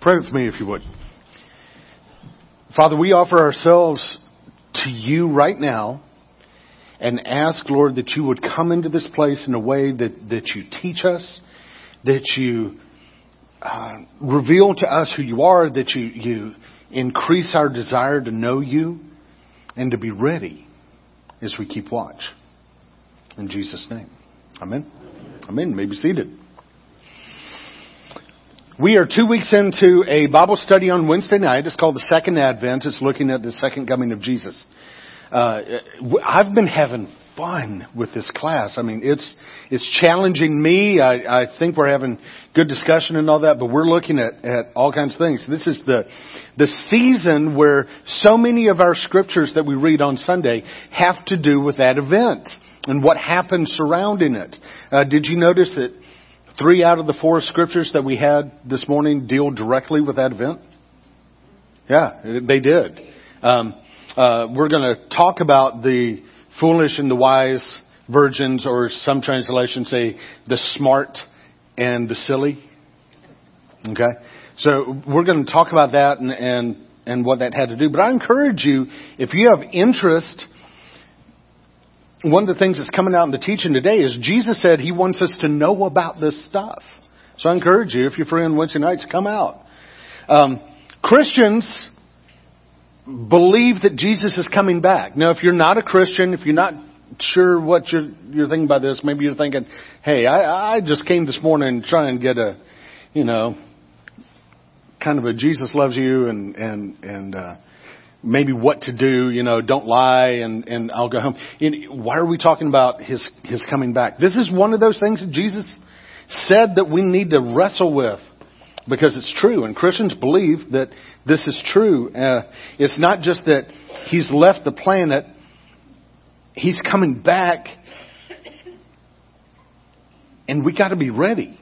Pray with me if you would. Father, we offer ourselves to you right now and ask, Lord, that you would come into this place in a way that, that you teach us, that you uh, reveal to us who you are, that you, you increase our desire to know you and to be ready as we keep watch. In Jesus' name. Amen. Amen. You may be seated. We are two weeks into a Bible study on Wednesday night. It's called the Second Advent. It's looking at the second coming of Jesus. Uh, I've been having fun with this class. I mean, it's it's challenging me. I, I think we're having good discussion and all that, but we're looking at, at all kinds of things. This is the the season where so many of our scriptures that we read on Sunday have to do with that event and what happened surrounding it. Uh, did you notice that Three out of the four scriptures that we had this morning deal directly with that event. Yeah, they did. Um, uh, we're going to talk about the foolish and the wise virgins, or some translations say the smart and the silly. Okay, so we're going to talk about that and and and what that had to do. But I encourage you, if you have interest one of the things that's coming out in the teaching today is Jesus said he wants us to know about this stuff. So I encourage you, if you're free on Wednesday nights, come out. Um, Christians believe that Jesus is coming back. Now, if you're not a Christian, if you're not sure what you're, you're thinking about this, maybe you're thinking, hey, I, I just came this morning trying to try and get a, you know, kind of a Jesus loves you and, and, and, uh, maybe what to do, you know, don't lie and, and I'll go home. why are we talking about his, his coming back? This is one of those things that Jesus said that we need to wrestle with because it's true and Christians believe that this is true. Uh, it's not just that he's left the planet, he's coming back and we got to be ready.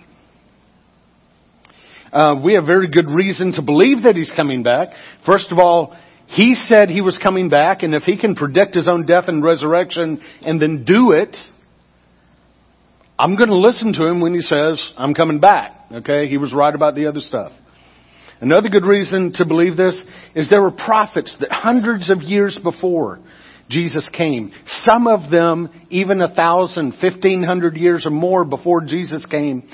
Uh, we have very good reason to believe that he's coming back. First of all, he said he was coming back, and if he can predict his own death and resurrection and then do it, I'm going to listen to him when he says, I'm coming back. Okay? He was right about the other stuff. Another good reason to believe this is there were prophets that hundreds of years before Jesus came, some of them even a thousand, fifteen hundred years or more before Jesus came,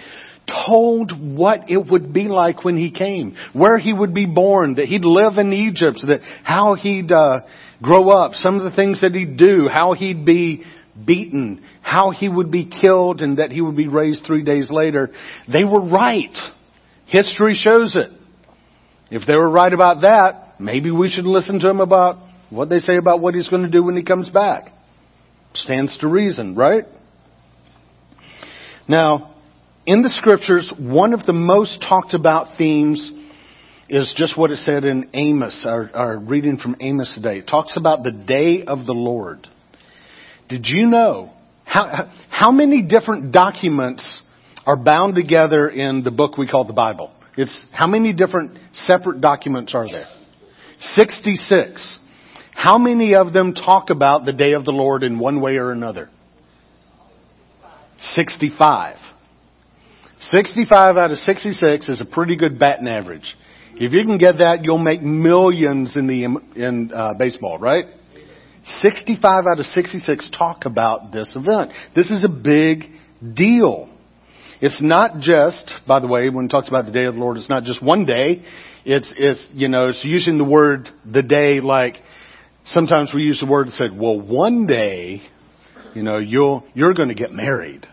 told what it would be like when he came, where he would be born, that he'd live in Egypt, that how he'd uh, grow up, some of the things that he'd do, how he'd be beaten, how he would be killed, and that he would be raised three days later. They were right. History shows it. If they were right about that, maybe we should listen to them about what they say about what he's going to do when he comes back. Stands to reason, right? Now, in the scriptures, one of the most talked about themes is just what it said in Amos, our, our, reading from Amos today. It talks about the day of the Lord. Did you know how, how many different documents are bound together in the book we call the Bible? It's how many different separate documents are there? 66. How many of them talk about the day of the Lord in one way or another? 65. 65 out of 66 is a pretty good batting average. If you can get that, you'll make millions in the in uh, baseball, right? 65 out of 66 talk about this event. This is a big deal. It's not just, by the way, when it talks about the day of the Lord, it's not just one day. It's, it's, you know, it's using the word the day like sometimes we use the word and said, well, one day, you know, you'll, you're going to get married.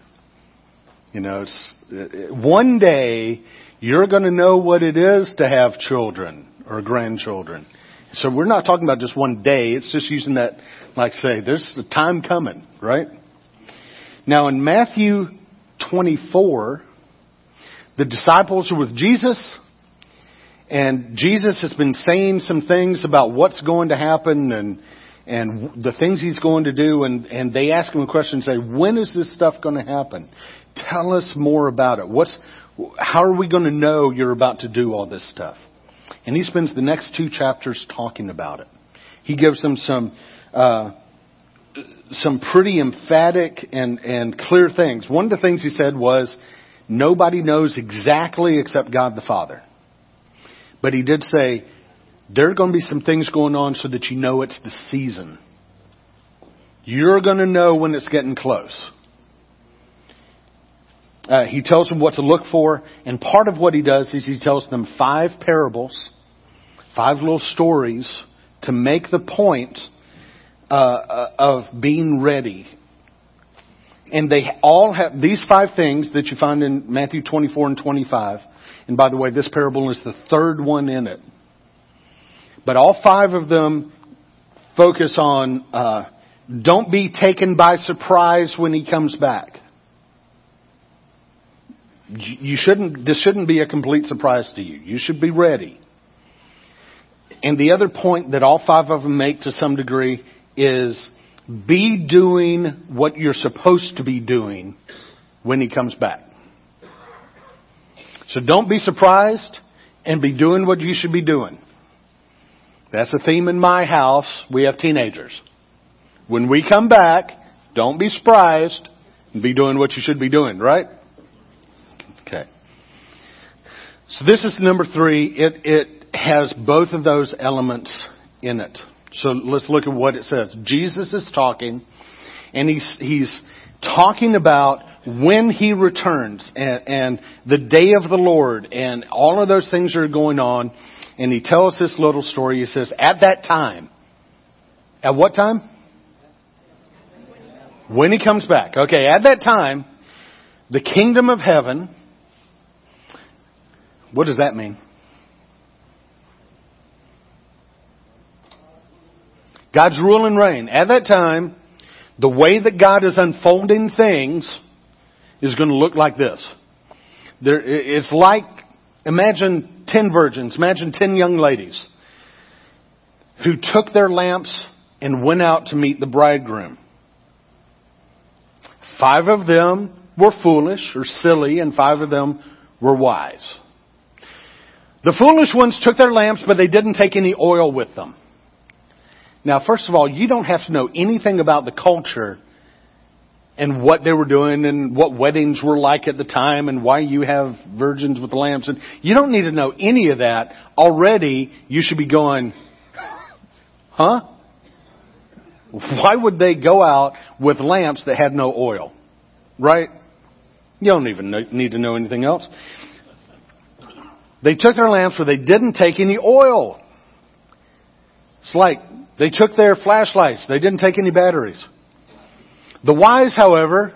You know, it's, one day you're going to know what it is to have children or grandchildren. So we're not talking about just one day. It's just using that, like say, there's a time coming, right? Now in Matthew 24, the disciples are with Jesus, and Jesus has been saying some things about what's going to happen and and the things he's going to do, and, and they ask him a question and say, when is this stuff going to happen? Tell us more about it. What's, how are we going to know you're about to do all this stuff? And he spends the next two chapters talking about it. He gives them some, uh, some pretty emphatic and, and clear things. One of the things he said was, nobody knows exactly except God the Father. But he did say, there are going to be some things going on so that you know it's the season. You're going to know when it's getting close. Uh, he tells them what to look for, and part of what he does is he tells them five parables, five little stories to make the point uh, uh of being ready. And they all have these five things that you find in Matthew 24 and 25. And by the way, this parable is the third one in it. But all five of them focus on uh, don't be taken by surprise when he comes back. You shouldn't, this shouldn't be a complete surprise to you. You should be ready. And the other point that all five of them make to some degree is be doing what you're supposed to be doing when he comes back. So don't be surprised and be doing what you should be doing. That's a theme in my house. We have teenagers. When we come back, don't be surprised and be doing what you should be doing, right? Okay. So this is number three. It, it has both of those elements in it. So let's look at what it says. Jesus is talking and he's, he's talking about when he returns and, and the day of the Lord and all of those things are going on. And he tells this little story. He says, at that time, at what time? When he comes back. Okay, at that time, the kingdom of heaven, what does that mean? God's rule and reign. At that time, the way that God is unfolding things is going to look like this. There, it's like, imagine ten virgins, imagine ten young ladies who took their lamps and went out to meet the bridegroom. Five of them were foolish or silly, and five of them were wise. The foolish ones took their lamps, but they didn't take any oil with them. Now, first of all, you don't have to know anything about the culture and what they were doing and what weddings were like at the time and why you have virgins with lamps. And you don't need to know any of that. Already, you should be going, huh? Why would they go out with lamps that had no oil? Right? You don't even need to know anything else. They took their lamps where they didn't take any oil. It's like they took their flashlights. They didn't take any batteries. The wise, however,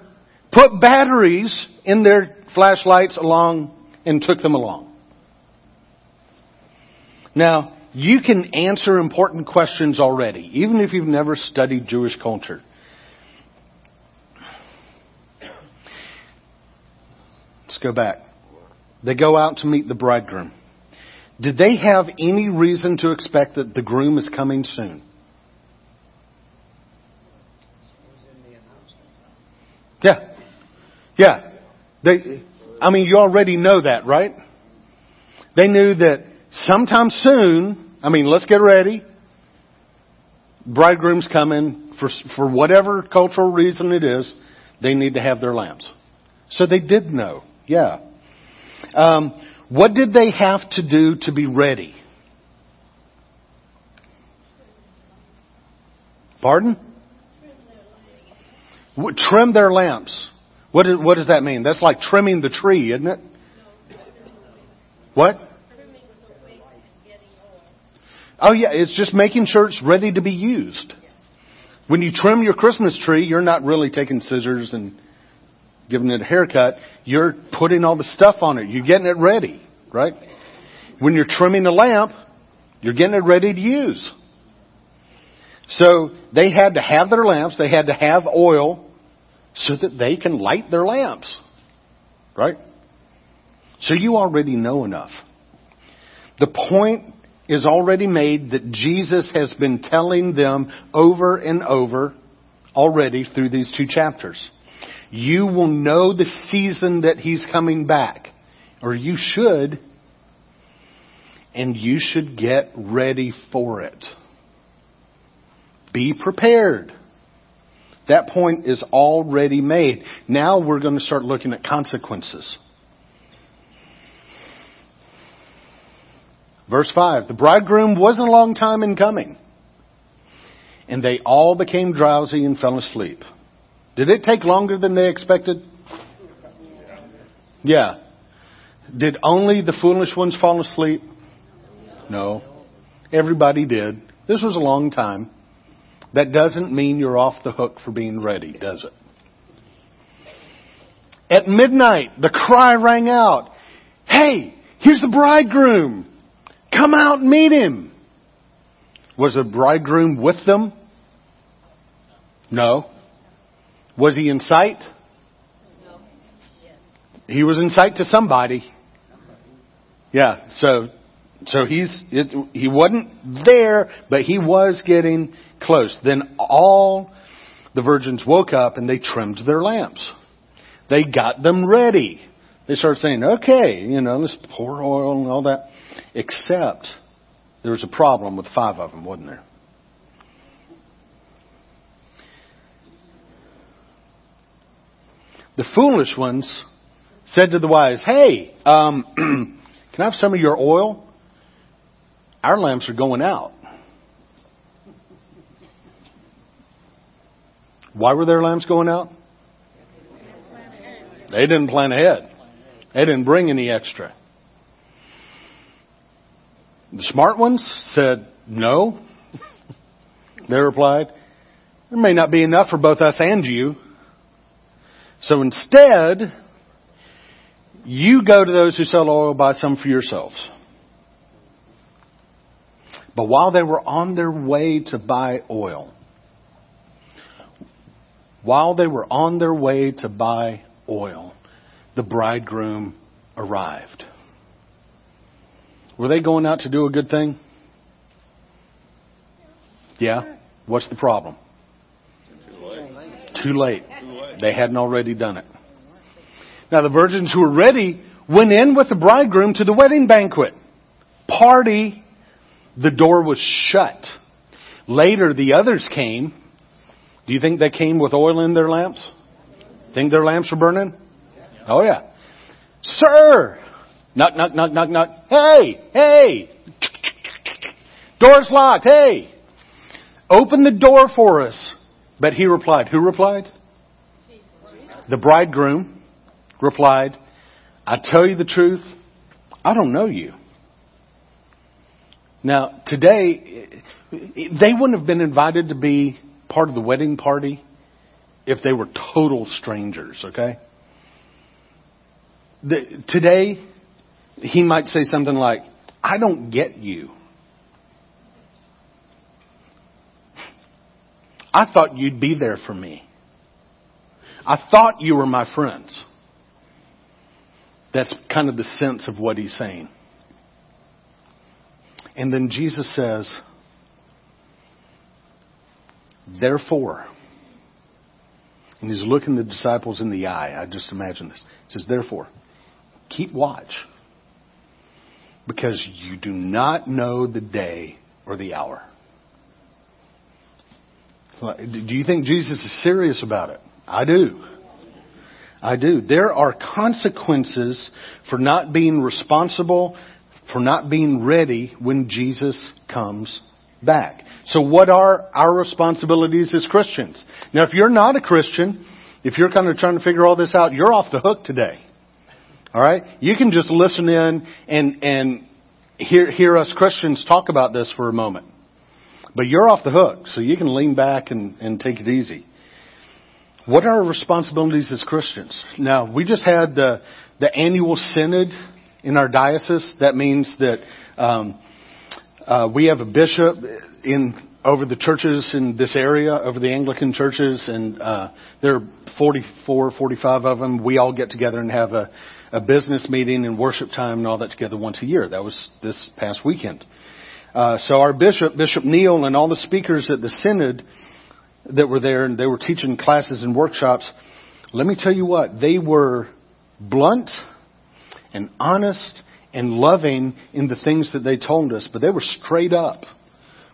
put batteries in their flashlights along and took them along. Now, you can answer important questions already, even if you've never studied Jewish culture. Let's go back. They go out to meet the bridegroom. Did they have any reason to expect that the groom is coming soon? Yeah. Yeah. They, I mean, you already know that, right? They knew that sometime soon I mean, let's get ready. Bridegroom's coming for, for whatever cultural reason it is. They need to have their lamps. So they did know. Yeah. Um, what did they have to do to be ready? Pardon? Trim their lamps. What, does that mean? That's like trimming the tree, isn't it? What? Oh yeah, it's just making sure it's ready to be used. When you trim your Christmas tree, you're not really taking scissors and giving it a haircut. You're putting all the stuff on it. You're getting it ready, right? When you're trimming a lamp, you're getting it ready to use. So they had to have their lamps, they had to have oil so that they can light their lamps. Right? So you already know enough. The point is already made that Jesus has been telling them over and over already through these two chapters. You will know the season that he's coming back, or you should, and you should get ready for it. Be prepared. That point is already made. Now we're going to start looking at consequences. Verse 5 The bridegroom wasn't a long time in coming, and they all became drowsy and fell asleep. Did it take longer than they expected? Yeah. Did only the foolish ones fall asleep? No. Everybody did. This was a long time. That doesn't mean you're off the hook for being ready, does it? At midnight, the cry rang out, Hey, here's the bridegroom. Come out and meet him. Was the bridegroom with them? No. Was he in sight? He was in sight to somebody. Yeah, so so he's it, he wasn't there, but he was getting close. Then all the virgins woke up and they trimmed their lamps. They got them ready. They started saying, "Okay, you know, let's pour oil and all that." Except there was a problem with five of them, wasn't there? The foolish ones said to the wise, Hey, um, can I have some of your oil? Our lamps are going out. Why were their lamps going out? They didn't plan ahead. They didn't bring any extra. The smart ones said, No. they replied, There may not be enough for both us and you. So instead, you go to those who sell oil, buy some for yourselves. But while they were on their way to buy oil, while they were on their way to buy oil, the bridegroom arrived. Were they going out to do a good thing? Yeah? What's the problem? Too late. Too late. They hadn't already done it. Now the virgins who were ready went in with the bridegroom to the wedding banquet. Party. The door was shut. Later the others came. Do you think they came with oil in their lamps? Think their lamps were burning? Oh yeah. Sir! Knock, knock, knock, knock, knock. Hey! Hey! Door's locked. Hey! Open the door for us. But he replied, who replied? The bridegroom replied, I tell you the truth, I don't know you. Now, today, they wouldn't have been invited to be part of the wedding party if they were total strangers, okay? The, today, he might say something like, I don't get you. I thought you'd be there for me. I thought you were my friends. That's kind of the sense of what he's saying. And then Jesus says, Therefore, and he's looking the disciples in the eye. I just imagine this. He says, Therefore, keep watch, because you do not know the day or the hour. Do you think Jesus is serious about it? I do. I do. There are consequences for not being responsible, for not being ready when Jesus comes back. So what are our responsibilities as Christians? Now if you're not a Christian, if you're kind of trying to figure all this out, you're off the hook today. Alright? You can just listen in and, and hear, hear us Christians talk about this for a moment. But you're off the hook, so you can lean back and, and take it easy. What are our responsibilities as Christians? Now, we just had the, the annual synod in our diocese. That means that um, uh, we have a bishop in over the churches in this area, over the Anglican churches, and uh, there are 44, 45 of them. We all get together and have a, a business meeting and worship time and all that together once a year. That was this past weekend. Uh, so our bishop, Bishop Neal, and all the speakers at the synod that were there and they were teaching classes and workshops, let me tell you what, they were blunt and honest and loving in the things that they told us, but they were straight up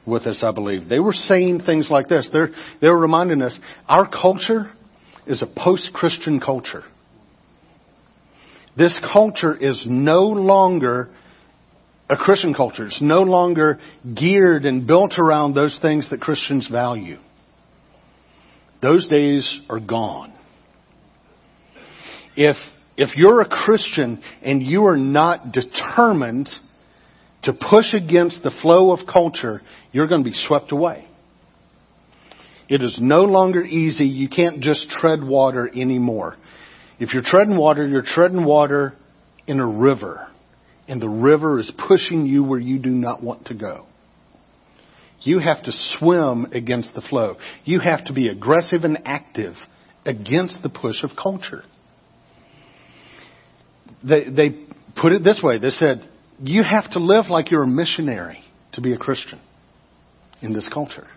with us, I believe. They were saying things like this. They're, they were reminding us our culture is a post-Christian culture. This culture is no longer a Christian culture. It's no longer geared and built around those things that Christians value. Those days are gone. If, if you're a Christian and you are not determined to push against the flow of culture, you're going to be swept away. It is no longer easy. You can't just tread water anymore. If you're treading water, you're treading water in a river. And the river is pushing you where you do not want to go. You have to swim against the flow. You have to be aggressive and active against the push of culture. They, they put it this way. They said, you have to live like you're a missionary to be a Christian in this culture.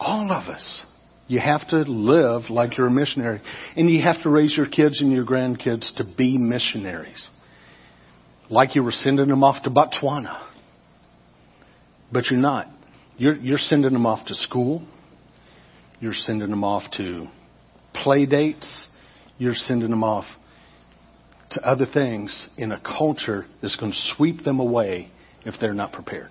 All of us. You have to live like you're a missionary. And you have to raise your kids and your grandkids to be missionaries. Like you were sending them off to Botswana. But you're not. You're, you're sending them off to school. You're sending them off to play dates. You're sending them off to other things in a culture that's going to sweep them away if they're not prepared.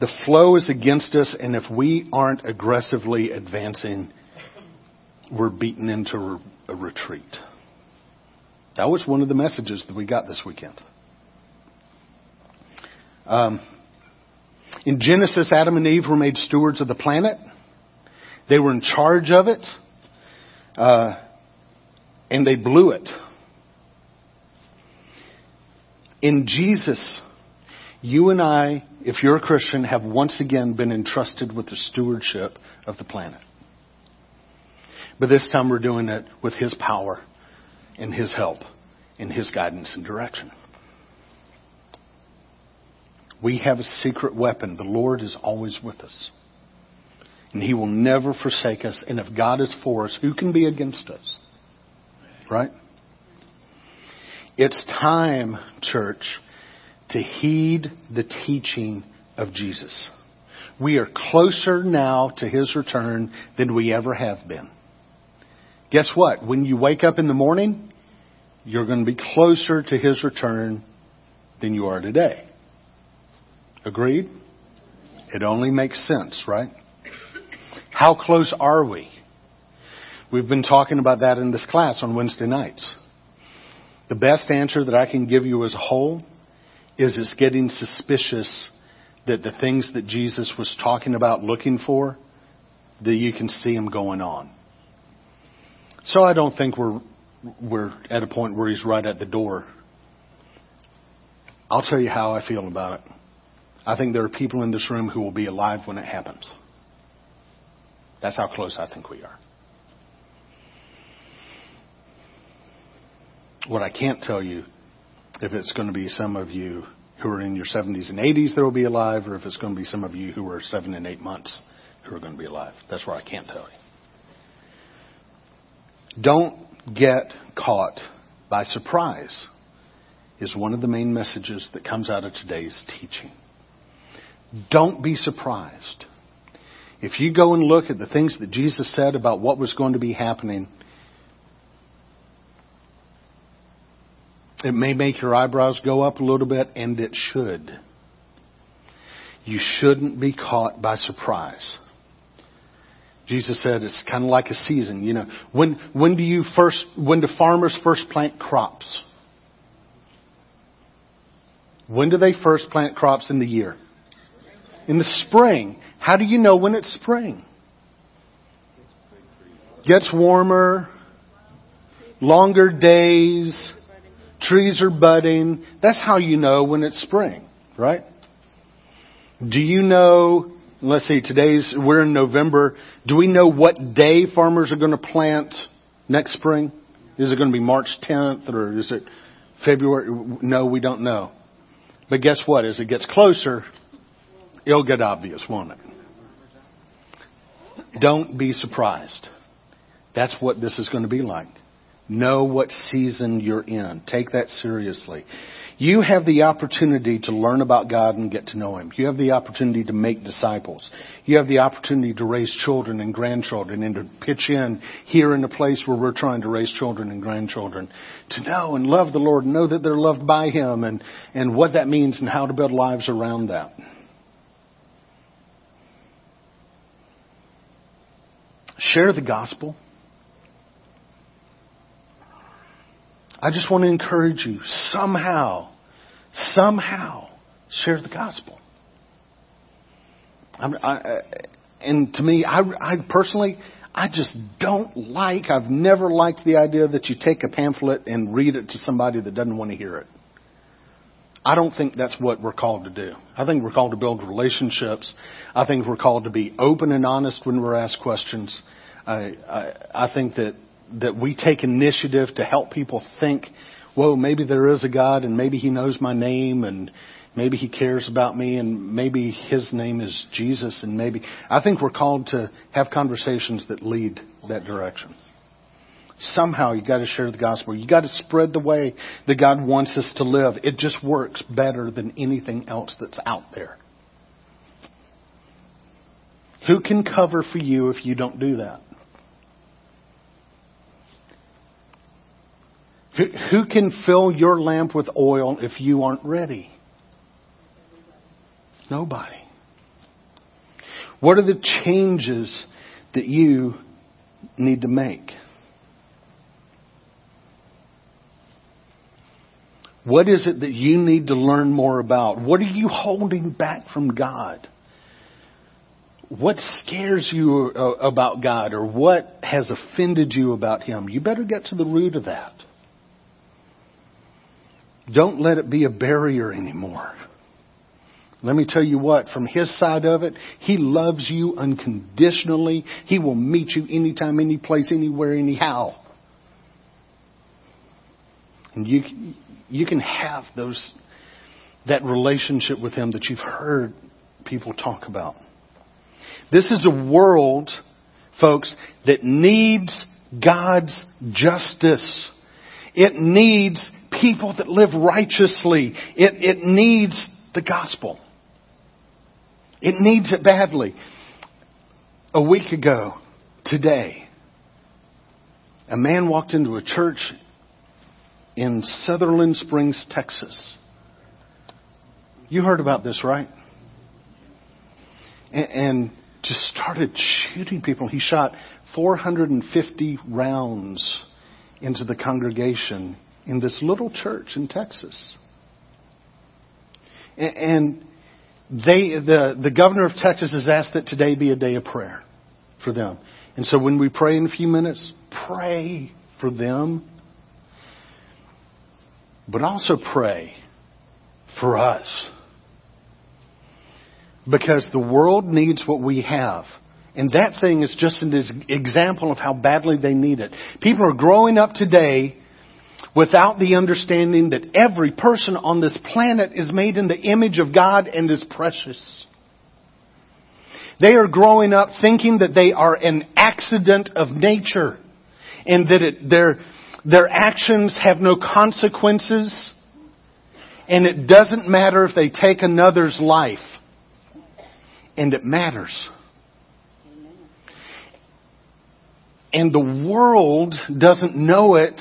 The flow is against us, and if we aren't aggressively advancing, we're beaten into a retreat. That was one of the messages that we got this weekend. Um, in Genesis, Adam and Eve were made stewards of the planet. They were in charge of it. Uh, and they blew it. In Jesus, you and I, if you're a Christian, have once again been entrusted with the stewardship of the planet. But this time we're doing it with His power and His help and His guidance and direction. We have a secret weapon. The Lord is always with us. And He will never forsake us. And if God is for us, who can be against us? Right? It's time, church, to heed the teaching of Jesus. We are closer now to His return than we ever have been. Guess what? When you wake up in the morning, you're going to be closer to His return than you are today. Agreed? It only makes sense, right? How close are we? We've been talking about that in this class on Wednesday nights. The best answer that I can give you as a whole is it's getting suspicious that the things that Jesus was talking about looking for, that you can see them going on. So I don't think we're we're at a point where he's right at the door. I'll tell you how I feel about it. I think there are people in this room who will be alive when it happens. That's how close I think we are. What I can't tell you if it's going to be some of you who are in your 70s and 80s that will be alive, or if it's going to be some of you who are seven and eight months who are going to be alive. That's where I can't tell you. Don't get caught by surprise, is one of the main messages that comes out of today's teaching. Don't be surprised. If you go and look at the things that Jesus said about what was going to be happening, it may make your eyebrows go up a little bit, and it should. You shouldn't be caught by surprise. Jesus said it's kind of like a season. You know, when when do you first when do farmers first plant crops? When do they first plant crops in the year? In the spring. How do you know when it's spring? Gets warmer, longer days, trees are budding. That's how you know when it's spring, right? Do you know, let's see, today's, we're in November. Do we know what day farmers are going to plant next spring? Is it going to be March 10th or is it February? No, we don't know. But guess what? As it gets closer, it'll get obvious, won't it? Don't be surprised. That's what this is going to be like. Know what season you're in. Take that seriously. You have the opportunity to learn about God and get to know Him. You have the opportunity to make disciples. You have the opportunity to raise children and grandchildren and to pitch in here in a place where we're trying to raise children and grandchildren. To know and love the Lord, and know that they're loved by Him and, and what that means and how to build lives around that. Share the gospel. I just want to encourage you somehow, somehow share the gospel. I, and to me, I, I personally, I just don't like, I've never liked the idea that you take a pamphlet and read it to somebody that doesn't want to hear it. I don't think that's what we're called to do. I think we're called to build relationships. I think we're called to be open and honest when we're asked questions. I, I, I think that that we take initiative to help people think, whoa, maybe there is a God and maybe He knows my name and maybe He cares about me and maybe His name is Jesus and maybe I think we're called to have conversations that lead that direction. Somehow you got to share the gospel. You got to spread the way that God wants us to live. It just works better than anything else that's out there. Who can cover for you if you don't do that? Who can fill your lamp with oil if you aren't ready? Nobody. What are the changes that you need to make? What is it that you need to learn more about? What are you holding back from God? What scares you uh, about God or what has offended you about Him? You better get to the root of that. Don't let it be a barrier anymore. Let me tell you what, from his side of it, he loves you unconditionally. He will meet you anytime, any place, anywhere, anyhow. And you, you can have those, that relationship with him that you've heard people talk about. This is a world, folks, that needs God's justice. It needs people that live righteously. It, it needs the gospel. It needs it badly. A week ago, today, a man walked into a church in Sutherland Springs, Texas. You heard about this, right? And, and just started shooting people. He shot 450 rounds into the congregation in this little church in Texas. And they, the, the governor of Texas has asked that today be a day of prayer for them. And so when we pray in a few minutes, pray for them. But also pray for us. Because the world needs what we have. And that thing is just an example of how badly they need it. People are growing up today without the understanding that every person on this planet is made in the image of God and is precious. They are growing up thinking that they are an accident of nature and that it, their, their actions have no consequences and it doesn't matter if they take another's life. And it matters. And the world doesn't know it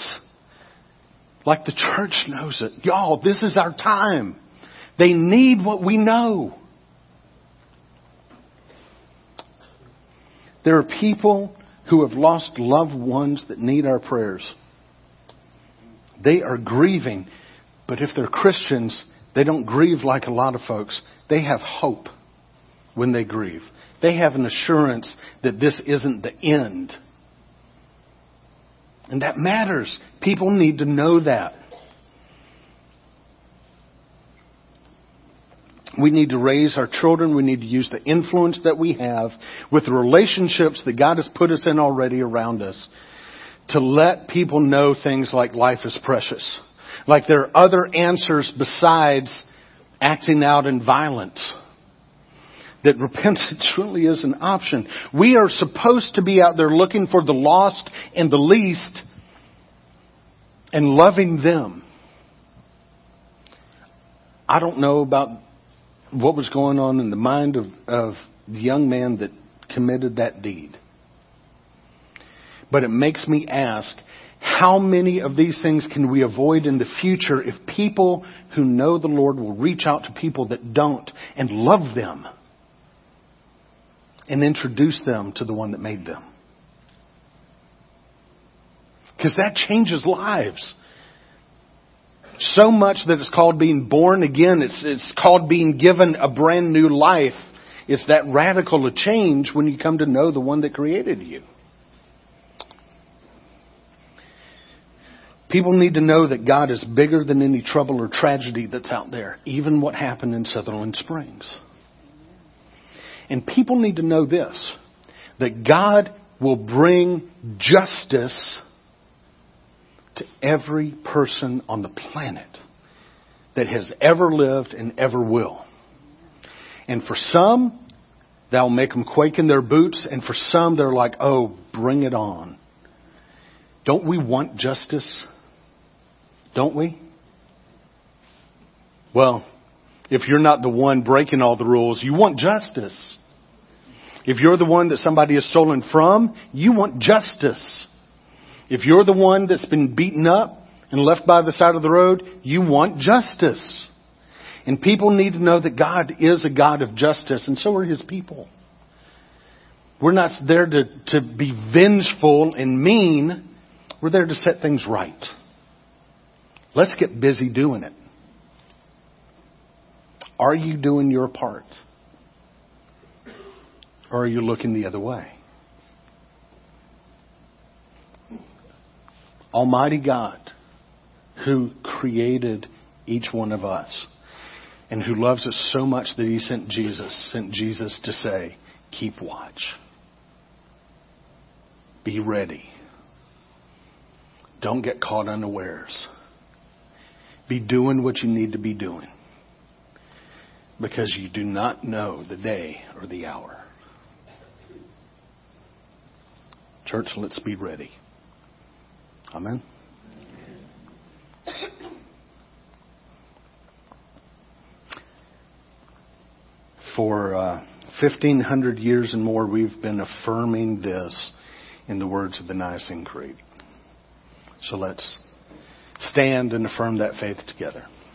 like the church knows it. Y'all, this is our time. They need what we know. There are people who have lost loved ones that need our prayers. They are grieving, but if they're Christians, they don't grieve like a lot of folks. They have hope when they grieve. They have an assurance that this isn't the end. And that matters. People need to know that. We need to raise our children. We need to use the influence that we have with the relationships that God has put us in already around us to let people know things like life is precious. Like there are other answers besides acting out in violence. That repentance truly is an option. We are supposed to be out there looking for the lost and the least and loving them. I don't know about what was going on in the mind of, of the young man that committed that deed. But it makes me ask, how many of these things can we avoid in the future if people who know the Lord will reach out to people that don't and love them and introduce them to the one that made them? Because that changes lives. So much that it's called being born again. It's, it's called being given a brand new life. It's that radical a change when you come to know the one that created you. People need to know that God is bigger than any trouble or tragedy that's out there, even what happened in Sutherland Springs. And people need to know this that God will bring justice to every person on the planet that has ever lived and ever will. And for some, that'll make them quake in their boots, and for some, they're like, oh, bring it on. Don't we want justice? Don't we? Well, if you're not the one breaking all the rules, you want justice. If you're the one that somebody has stolen from, you want justice. If you're the one that's been beaten up and left by the side of the road, you want justice. And people need to know that God is a God of justice, and so are His people. We're not there to, to be vengeful and mean. We're there to set things right. Let's get busy doing it. Are you doing your part? Or are you looking the other way? Almighty God, who created each one of us, and who loves us so much that He sent Jesus, sent Jesus to say, keep watch. Be ready. Don't get caught unawares. Be doing what you need to be doing because you do not know the day or the hour. Church, let's be ready. Amen. For uh, 1500 years and more, we've been affirming this in the words of the Nicene Creed. So let's stand and affirm that faith together.